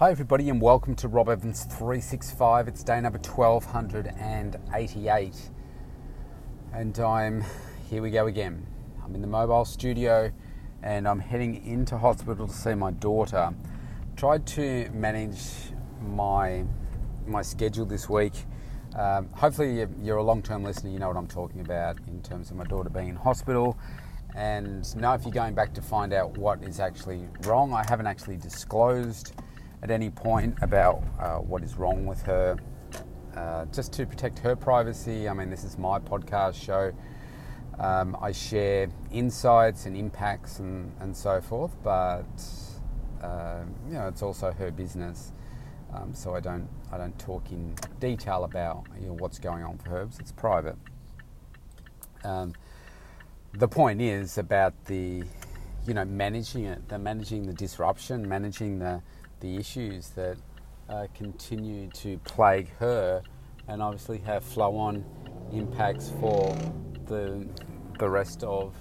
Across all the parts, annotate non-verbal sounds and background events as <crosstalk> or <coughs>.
Hi, everybody, and welcome to Rob Evans 365. It's day number 1288, and I'm here we go again. I'm in the mobile studio and I'm heading into hospital to see my daughter. Tried to manage my my schedule this week. Um, hopefully, you're a long term listener, you know what I'm talking about in terms of my daughter being in hospital. And now, if you're going back to find out what is actually wrong, I haven't actually disclosed at any point about uh, what is wrong with her, uh, just to protect her privacy. I mean, this is my podcast show. Um, I share insights and impacts and, and so forth, but uh, you know, it's also her business. Um, so I don't I don't talk in detail about you know, what's going on for herbs. It's private. Um, the point is about the you know managing it, the managing the disruption, managing the the issues that uh, continue to plague her, and obviously have flow-on impacts for the the rest of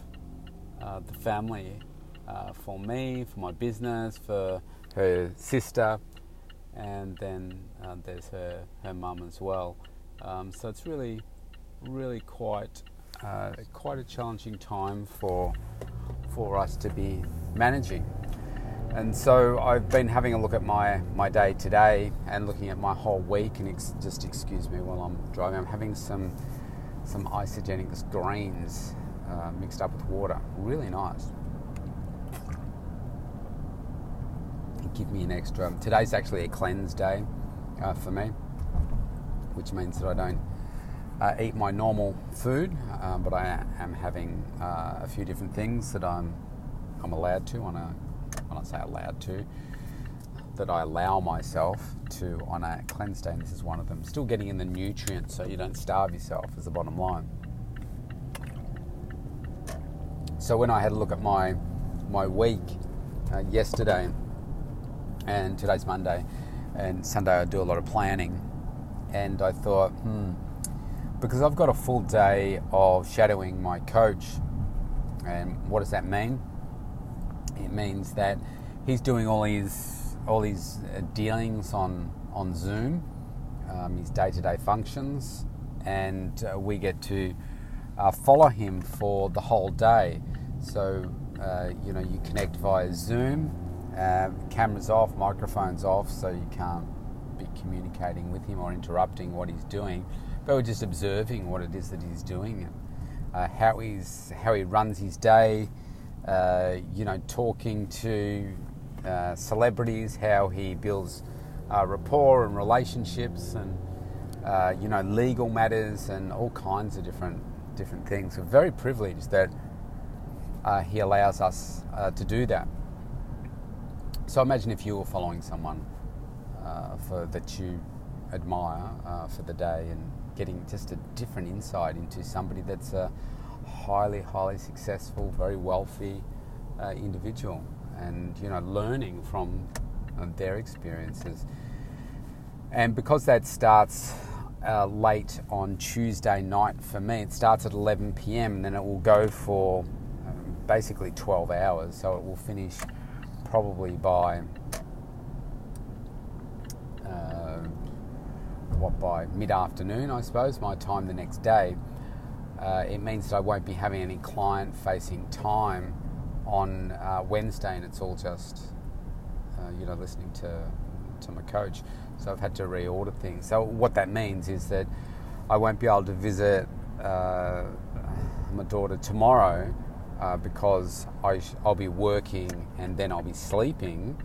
uh, the family, uh, for me, for my business, for her sister, and then uh, there's her her mum as well. Um, so it's really, really quite uh, quite a challenging time for for us to be managing. And so I've been having a look at my, my day today and looking at my whole week. And ex- just excuse me while I'm driving. I'm having some some Isagenix greens uh, mixed up with water. Really nice. Give me an extra. Today's actually a cleanse day uh, for me, which means that I don't uh, eat my normal food, uh, but I am having uh, a few different things that I'm I'm allowed to on a when I say allowed to, that I allow myself to on a cleanse day, and this is one of them. Still getting in the nutrients so you don't starve yourself, is the bottom line. So when I had a look at my my week uh, yesterday, and today's Monday, and Sunday I do a lot of planning, and I thought, hmm, because I've got a full day of shadowing my coach, and what does that mean? It means that he's doing all his all his uh, dealings on on Zoom, um, his day to day functions, and uh, we get to uh, follow him for the whole day. So uh, you know you connect via Zoom, uh, cameras off, microphones off, so you can't be communicating with him or interrupting what he's doing, but we're just observing what it is that he's doing, uh, how he's how he runs his day uh, you know, talking to uh, celebrities, how he builds uh, rapport and relationships, and uh, you know, legal matters and all kinds of different different things. We're very privileged that uh, he allows us to do that. So imagine if you were following someone for that you admire for the day and getting just a different insight into somebody that's highly, highly successful, very wealthy uh, individual, and you know, learning from uh, their experiences. And because that starts uh, late on Tuesday night for me, it starts at 11 p.m. and then it will go for um, basically 12 hours. So it will finish probably by uh, what by mid-afternoon, I suppose, my time the next day uh, it means that I won't be having any client facing time on uh, Wednesday, and it's all just uh, you know listening to to my coach. So I've had to reorder things. So what that means is that I won't be able to visit uh, my daughter tomorrow uh, because I will be working and then I'll be sleeping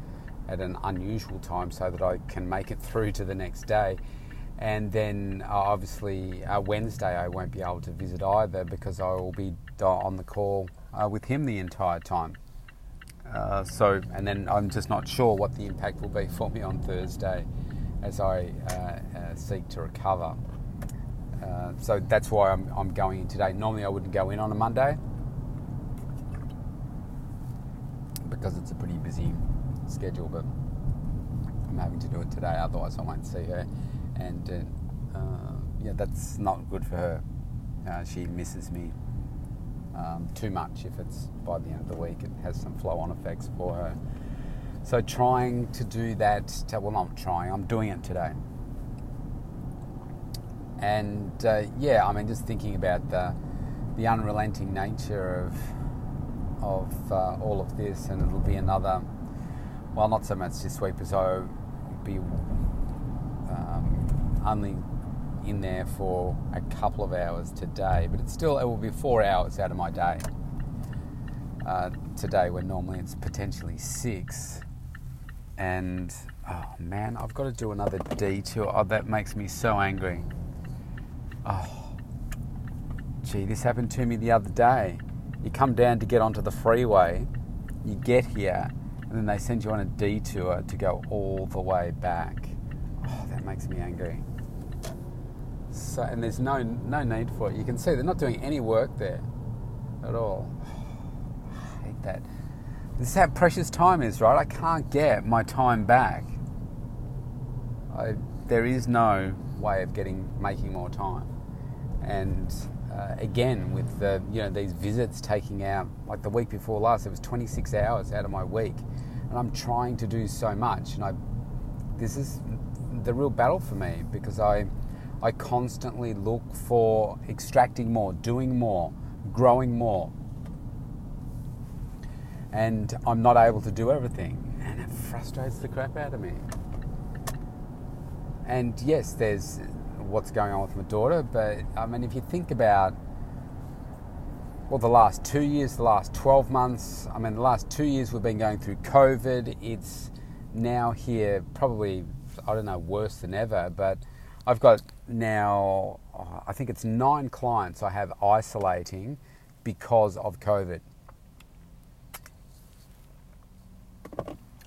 at an unusual time so that I can make it through to the next day. And then uh, obviously uh, Wednesday I won't be able to visit either because I will be on the call uh, with him the entire time. Uh, so, and then I'm just not sure what the impact will be <laughs> for me on Thursday as I uh, uh, seek to recover. so that's why I'm, I'm going in today. Normally I wouldn't go in on a Monday because it's a pretty busy schedule, but I'm having to do it today, otherwise I won't see her and uh, uh, yeah, that's not good for her. Uh, she misses me um, too much if it's by the end of the week. It has some flow-on effects for her. So trying to do that, to, well, not trying, I'm doing it today. And uh, yeah, I mean, just thinking about the, the unrelenting nature of, of uh, all of this, and it'll be another, well, not so much this week because I'll be only in there for a couple of hours today, but it's still, it will be four hours out of my day. Uh, today, when normally it's potentially six. And oh man, I've got to do another detour. Oh, that makes me so angry. Oh, gee, this happened to me the other day. You come down to get onto the freeway, you get here, and then they send you on a detour to go all the way back. Oh, that makes me angry. So, and there's no no need for it. You can see they're not doing any work there at all. <sighs> I hate that. This is how precious time is, right? I can't get my time back. I, there is no way of getting making more time. And uh, again, with the you know these visits taking out, like the week before last, it was 26 hours out of my week, and I'm trying to do so much, and I this is the real battle for me because I I constantly look for extracting more, doing more, growing more. And I'm not able to do everything. And it frustrates the crap out of me. And yes, there's what's going on with my daughter, but I mean, if you think about well, the last two years, the last 12 months, I mean, the last two years we've been going through COVID. It's now here, probably, I don't know, worse than ever, but I've got now, I think it's nine clients I have isolating because of COVID.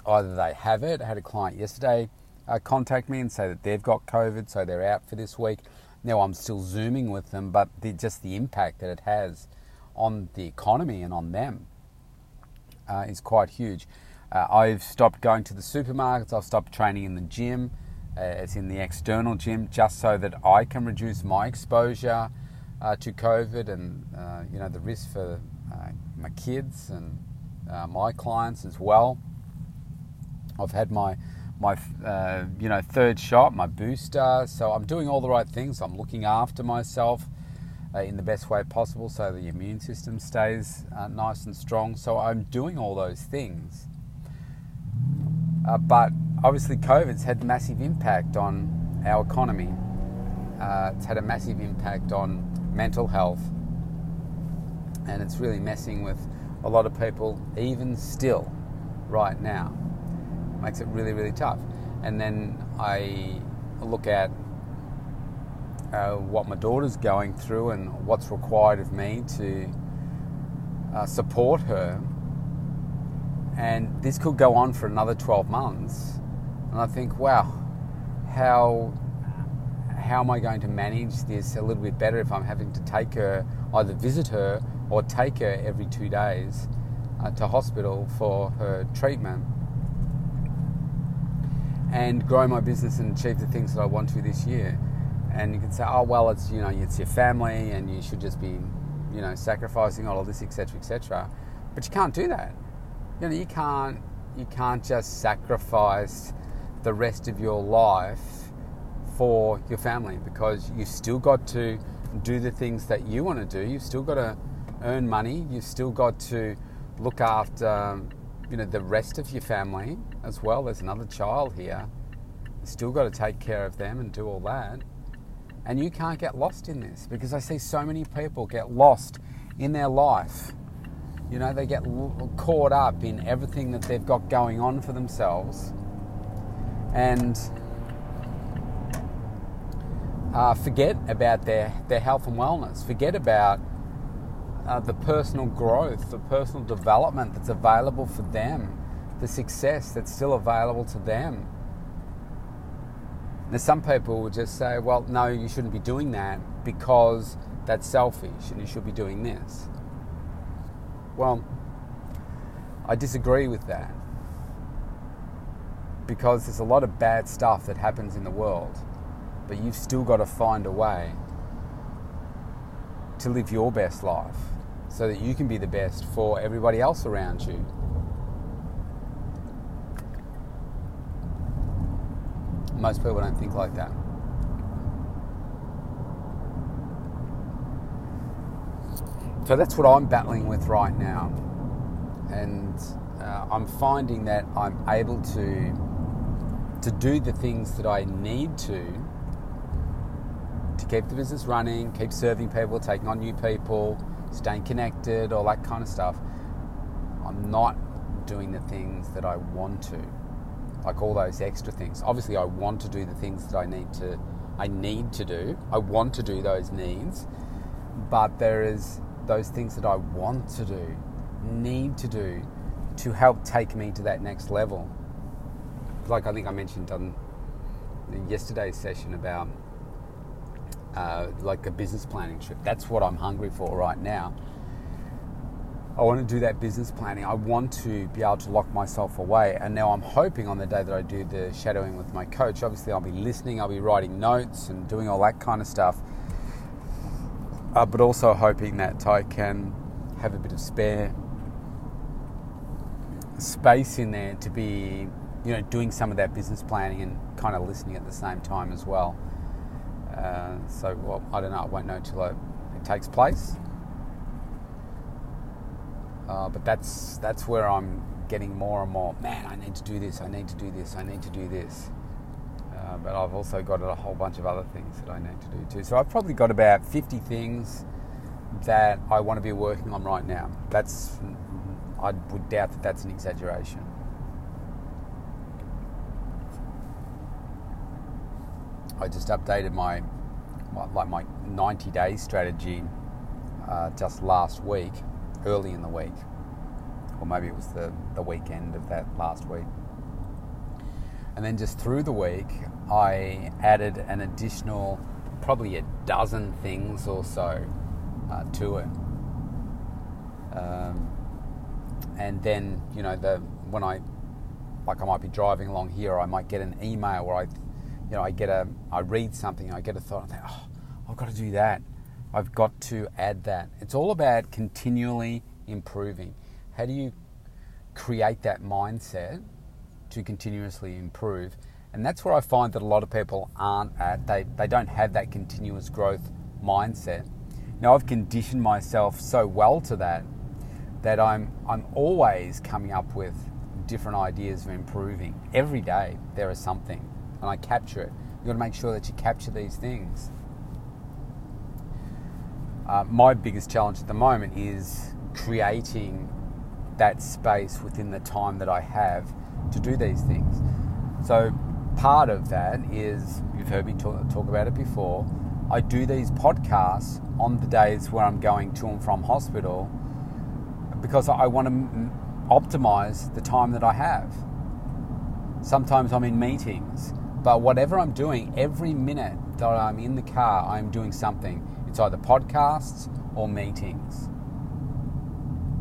Either they have it, I had a client yesterday uh, contact me and say that they've got COVID, so they're out for this week. Now I'm still Zooming with them, but the, just the impact that it has on the economy and on them uh, is quite huge. Uh, I've stopped going to the supermarkets, I've stopped training in the gym uh, as in the external gym, just so that I can reduce my exposure uh, to COVID and uh, you know the risk for uh, my kids and uh, my clients as well. I've had my my uh, you know third shot, my booster, so I'm doing all the right things. I'm looking after myself in the best way possible, so the immune system stays nice and strong. So I'm doing all those things, but obviously COVID's had a massive impact on our economy. Uh, it's had a massive impact on mental health, and it's really messing with a lot of people, even still, right now. Makes it really, really tough. And then I look at uh, what my daughter's going through and what's required of me to uh, support her. And this could go on for another 12 months and I think, wow, how how am I going to manage this a little bit better if I'm having to take her, either visit her or take her every two days uh, to hospital for her treatment and grow my business and achieve the things that I want to this year. And you can say, oh well, it's you know it's your family and you should just be you know sacrificing all of this, etc., etc. But you can't do that. You know you can't you can't just sacrifice the rest of your life for your family because you've still got to do the things that you want to do. You've still got to earn money. You've still got to look after, um, you know, the rest of your family as well. There's another child here. You've still got to take care of them and do all that. And you can't get lost in this because I see so many people get lost in their life. You know, they get caught up in everything that they've got going on for themselves and uh, forget about their, their health and wellness, forget about uh, the personal growth, the personal development that's available for them, the success that's still available to them. Now, some people will just say, well, no, you shouldn't be doing that because that's selfish and you should be doing this. Well, I disagree with that because there's a lot of bad stuff that happens in the world, but you've still got to find a way to live your best life so that you can be the best for everybody else around you. Most people don't think like that. So that's what I'm battling with right now. And uh, I'm finding that I'm able to to do the things that I need to to keep the business running, keep serving people, taking on new people, staying connected, all that kind of stuff. I'm not doing the things that I want to, like all those extra things. Obviously, I want to do the things that I need to. I need to do. I want to do those needs, but there is those things that I want to do, need to do, to help take me to that next level. Like I think I mentioned on yesterday's session about uh, like a business planning trip. That's what I'm hungry for right now. I want to do that business planning. I want to be able to lock myself away. And now I'm hoping on the day that I do the shadowing with my coach, obviously I'll be listening, I'll be writing notes and doing all that kind of stuff. Uh, but also hoping that I can have a bit of spare space in there to be, you know, doing some of that business planning and kind of listening at the same time as well. Uh, so, well, I don't know. I won't know until it, it takes place. Uh, but that's that's where I'm getting more and more. Man, I need to do this. I need to do this. I need to do this. Uh, but I've also got a whole bunch of other things that I need to do too. So I've probably got about 50 things that I want to be working on right now. That's I would doubt that that's an exaggeration. I just updated my, like my 90 day strategy uh, just last week, early in the week, or maybe it was the, the weekend of that last week. And then just through the week, I added an additional probably a dozen things or so uh, to it. Um, and then, you know, the when I like I might be driving along here, I might get an email where I, you know, I get a I read something, I get a thought, I think, oh, I've got to do that. I've got to add that. It's all about continually improving. How do you create that mindset to continuously improve? And that's where I find that a lot of people aren't at. They, they don't have that continuous growth mindset. Now, I've conditioned myself so well to that that I'm, I'm always coming up with different ideas of improving. Every day there is something, and I capture it. You've got to make sure that you capture these things. Uh, my biggest challenge at the moment is creating that space within the time that I have to do these things. So, part of that is you've heard me talk, talk about it before. I do these podcasts on the days where I'm going to and from hospital because I want to optimize the time that I have. Sometimes I'm in meetings, but whatever I'm doing, every minute that I'm in the car, I'm doing something. It's either podcasts or meetings.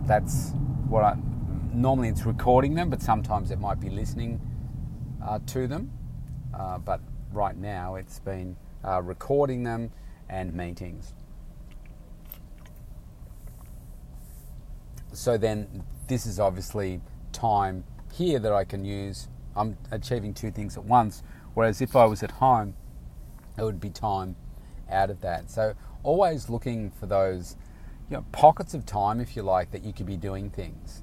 That's what I normally it's recording them, but sometimes it might be listening uh, to them. Uh, but right now, it's been uh, recording them and meetings. So then, this is obviously time here that I can use. I'm achieving two things at once. Whereas if I was at home, it would be time out of that. So always looking for those you know, pockets of time, if you like, that you could be doing things.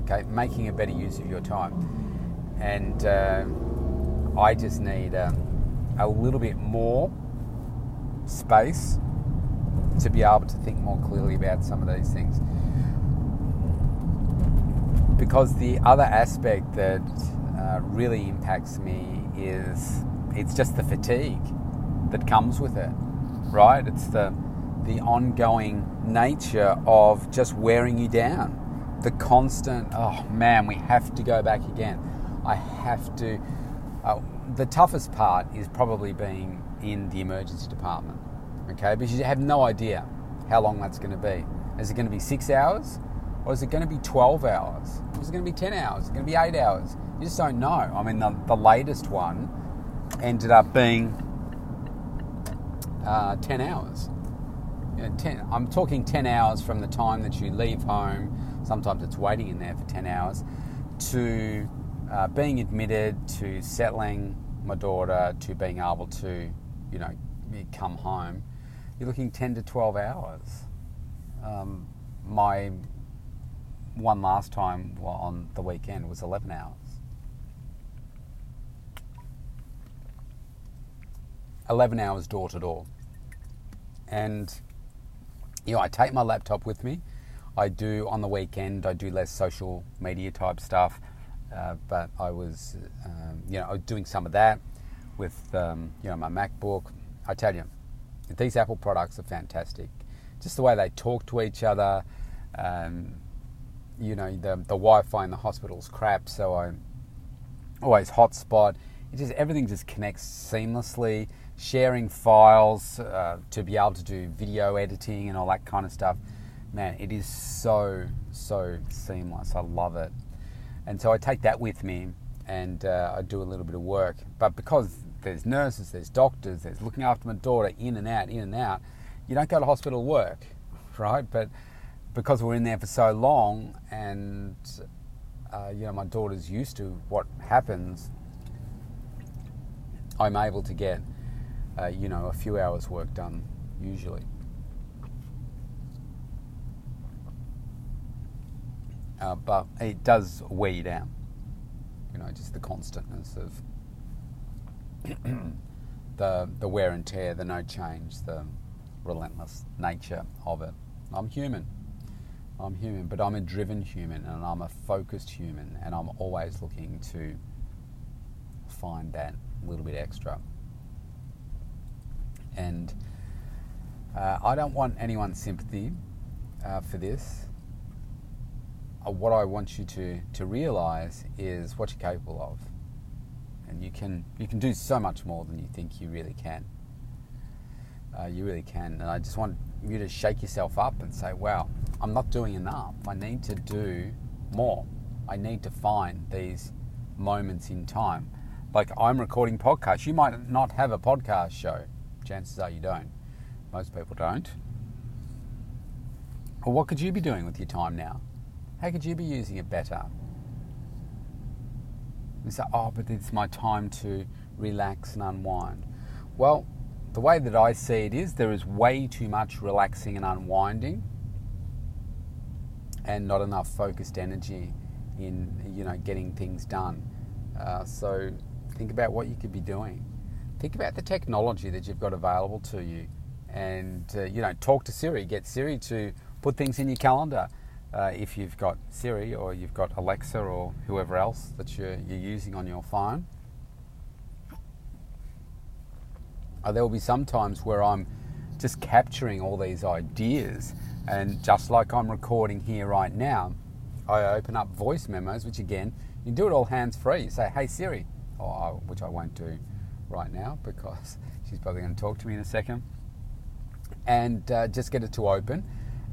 Okay, making a better use of your time. And uh, I just need um, a little bit more space to be able to think more clearly about some of these things because the other aspect that uh, really impacts me is it's just the fatigue that comes with it, right? It's the the ongoing nature of just wearing you down, the constant. Oh man, we have to go back again. I have to. Uh, the toughest part is probably being in the emergency department, okay? Because you have no idea how long that's going to be. Is it going to be six hours? Or is it going to be 12 hours? Is it going to be 10 hours? Is it going to be 8 hours? You just don't know. I mean, the, the latest one ended up being uh, 10 hours. You know, 10, I'm talking 10 hours from the time that you leave home, sometimes it's waiting in there for 10 hours, to uh, being admitted, to settling, my daughter to being able to, you know, come home, you're looking 10 to 12 hours. Um, my one last time on the weekend was 11 hours. 11 hours door to door. And, you know, I take my laptop with me. I do on the weekend, I do less social media type stuff. Uh, but I was, um, you know, I was doing some of that with, um, you know, my MacBook. I tell you, these Apple products are fantastic. Just the way they talk to each other. Um, you know, the, the Wi-Fi in the hospital's crap, so I always hotspot. It just everything just connects seamlessly. Sharing files uh, to be able to do video editing and all that kind of stuff. Man, it is so so seamless. I love it. And so I take that with me and uh, I do a little bit of work. But because there's nurses, there's doctors, there's looking after my daughter in and out, in and out, you don't go to hospital work, <laughs> right? But because we're in there for so long and uh, you know my daughter's used to what happens, I'm able to get uh, you know a few hours work done usually. uh, but it does you down. You know, just the constantness of <coughs> the the wear and tear, the no change, the relentless nature of it. I'm human. I'm human, but I'm a driven human and I'm a focused human, and I'm always looking to find that little bit extra. And uh, I don't want anyone's sympathy uh, for this. Uh, what I want you to, to realize is what you're capable of. And you can, you can do so much more than you think you really can. Uh, you really can. And I just want you to shake yourself up and say, wow, I'm not doing enough. I need to do more. I need to find these moments in time. Like I'm recording podcasts. You might not have a podcast show. Chances are you don't. Most people don't. Well, what could you be doing with your time now? How could you be using it better? You say, oh, but it's my time to relax and unwind. Well, the way that I see it is there is way too much relaxing and unwinding and not enough focused energy in you know getting things done. Uh, so think about what you could be doing. Think about the technology that you've got available to you, and uh, you know talk to Siri. Get Siri to put things in your calendar uh, if you've got Siri or you've got Alexa or whoever else that you're, you're using on your phone. Uh, there will be some times where I'm just capturing all these ideas, and just like I'm recording here right now, I open up voice memos, which again, you do it all hands free. You say, Hey Siri, or, which I won't do right now because <laughs> she's probably going to talk to me in a second, and uh, just get it to open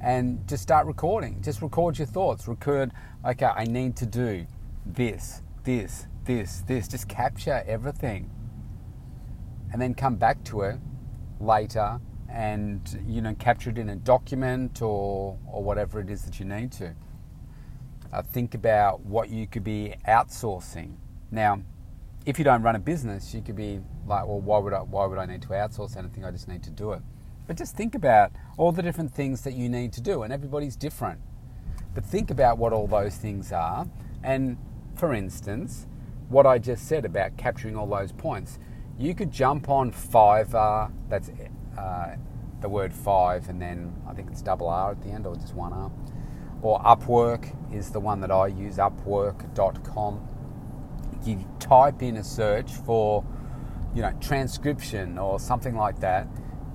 and just start recording. Just record your thoughts. Record, okay, I need to do this, this, this, this. Just capture everything. And then come back to it later and you know capture it in a document or or whatever it is that you need to. Uh, think about what you could be outsourcing. Now, if you don't run a business, you could be like, well, why would I why would I need to outsource anything? I just need to do it. But just think about all the different things that you need to do, and everybody's different. But think about what all those things are. And for instance, what I just said about capturing all those points, you could jump on Fiverr, that's uh, the word five, and then I think it's double R at the end, or just one R. Or Upwork is the one that I use, upwork.com. You type in a search for, you know, transcription or something like that,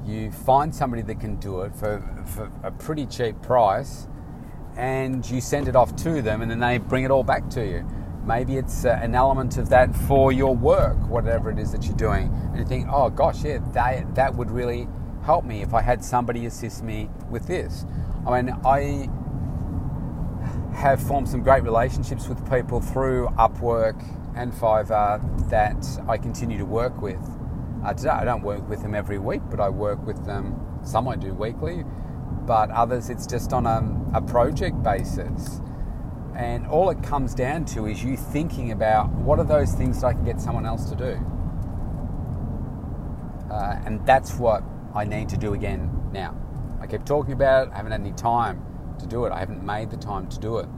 you find somebody that can do it for, for a pretty cheap price and you send it off to them and then they bring it all back to you. Maybe it's uh, an element of that for your work, whatever it is that you're doing. And you think, oh gosh, yeah, that, that would really help me if I had somebody assist me with this. I mean, I have formed some great relationships with people through Upwork and Fiverr that I continue to work with. Uh, today I don't work with them every week, but I work with them. Some I do weekly, but others it's just on a, a project basis. And all it comes down to is you thinking about what are those things that I can get someone else to do. Uh, and that's what I need to do again now. I keep talking about it, I haven't had any time to do it. I haven't made the time to do it.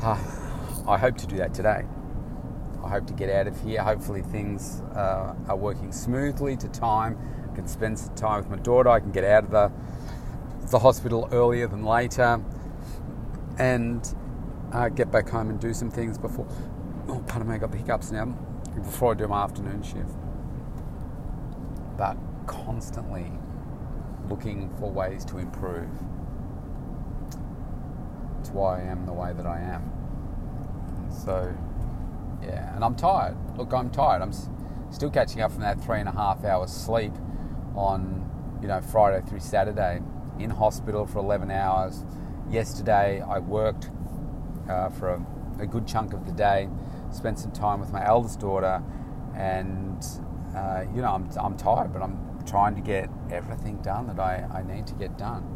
<sighs> <sighs> I hope to do that today. I hope to get out of here. Hopefully, things uh, are working smoothly to time. I can spend some time with my daughter. I can get out of the, the hospital earlier than later and uh, get back home and do some things before. Oh, pardon me, I got the hiccups now. Before I do my afternoon shift. But constantly looking for ways to improve. It's why I am the way that I am. So, yeah, and I'm tired. Look, I'm tired. I'm still catching up from that three and a half hours sleep on, you know, Friday through Saturday in hospital for 11 hours. Yesterday, I worked uh, for a, a, good chunk of the day, spent some time with my eldest daughter, and, uh, you know, I'm, I'm tired, but I'm trying to get everything done that I, I need to get done.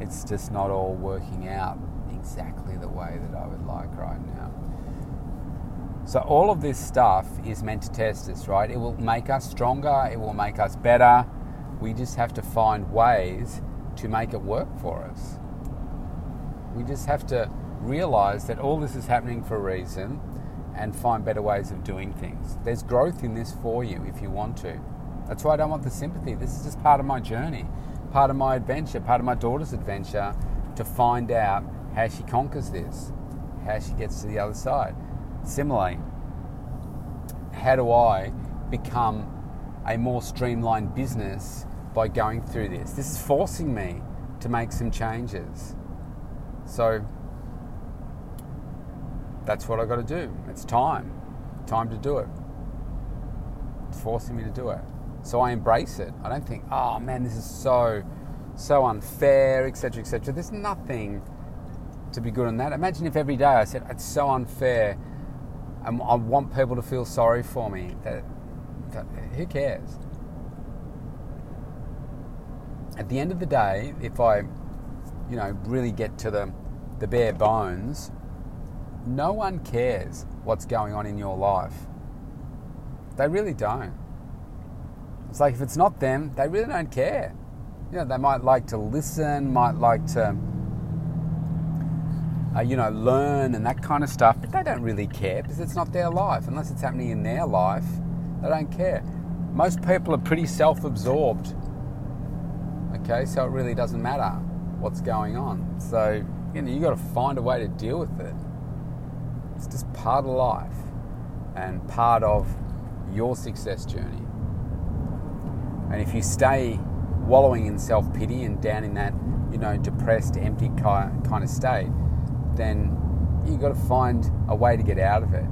It's just not all working out exactly the way that I would like. So, all of this stuff is meant to test us, right? It will make us stronger, it will make us better. We just have to find ways to make it work for us. We just have to realize that all this is happening for a reason and find better ways of doing things. There's growth in this for you if you want to. That's why I don't want the sympathy. This is just part of my journey, part of my adventure, part of my daughter's adventure to find out how she conquers this, how she gets to the other side. Similarly, how do I become a more streamlined business by going through this? This is forcing me to make some changes. So that's what I've got to do. It's time. Time to do it. It's forcing me to do it. So I embrace it. I don't think, oh man, this is so, so unfair, etc., etc. There's nothing to be good on that. Imagine if every day I said, it's so unfair and I want people to feel sorry for me. That, that, who cares? At the end of the day, if I, you know, really get to the, the bare bones, no one cares what's going on in your life. They really don't. It's like if it's not them, they really don't care. You know, they might like to listen, might like to, uh, you know, learn and that kind of stuff, but they don't really care because it's not their life. Unless it's happening in their life, they don't care. Most people are pretty self absorbed. Okay, so it really doesn't matter what's going on. So, you know, you've got to find a way to deal with it. It's just part of life and part of your success journey. And if you stay wallowing in self pity and down in that, you know, depressed, empty kind of state, then you've got to find a way to get out of it.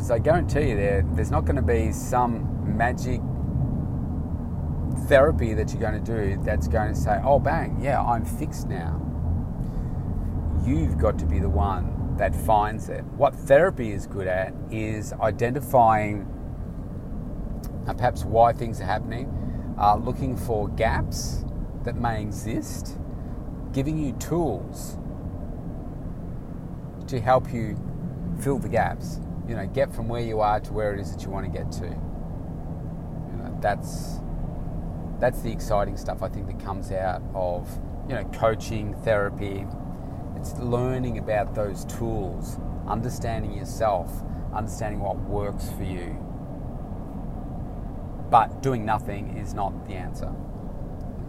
So I guarantee you, there, there's not going to be some magic therapy that you're going to do that's going to say, oh, bang, yeah, I'm fixed now. You've got to be the one that finds it. What therapy is good at is identifying uh, perhaps why things are happening uh, looking for gaps that may exist, giving you tools to help you fill the gaps. You know, get from where you are to where it is that you want to get to. You know, that's that's the exciting stuff I think that comes out of you know coaching, therapy. It's learning about those tools, understanding yourself, understanding what works for you but doing nothing is not the answer.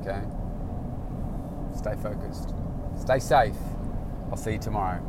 Okay? Stay focused. Stay safe. I'll see you tomorrow.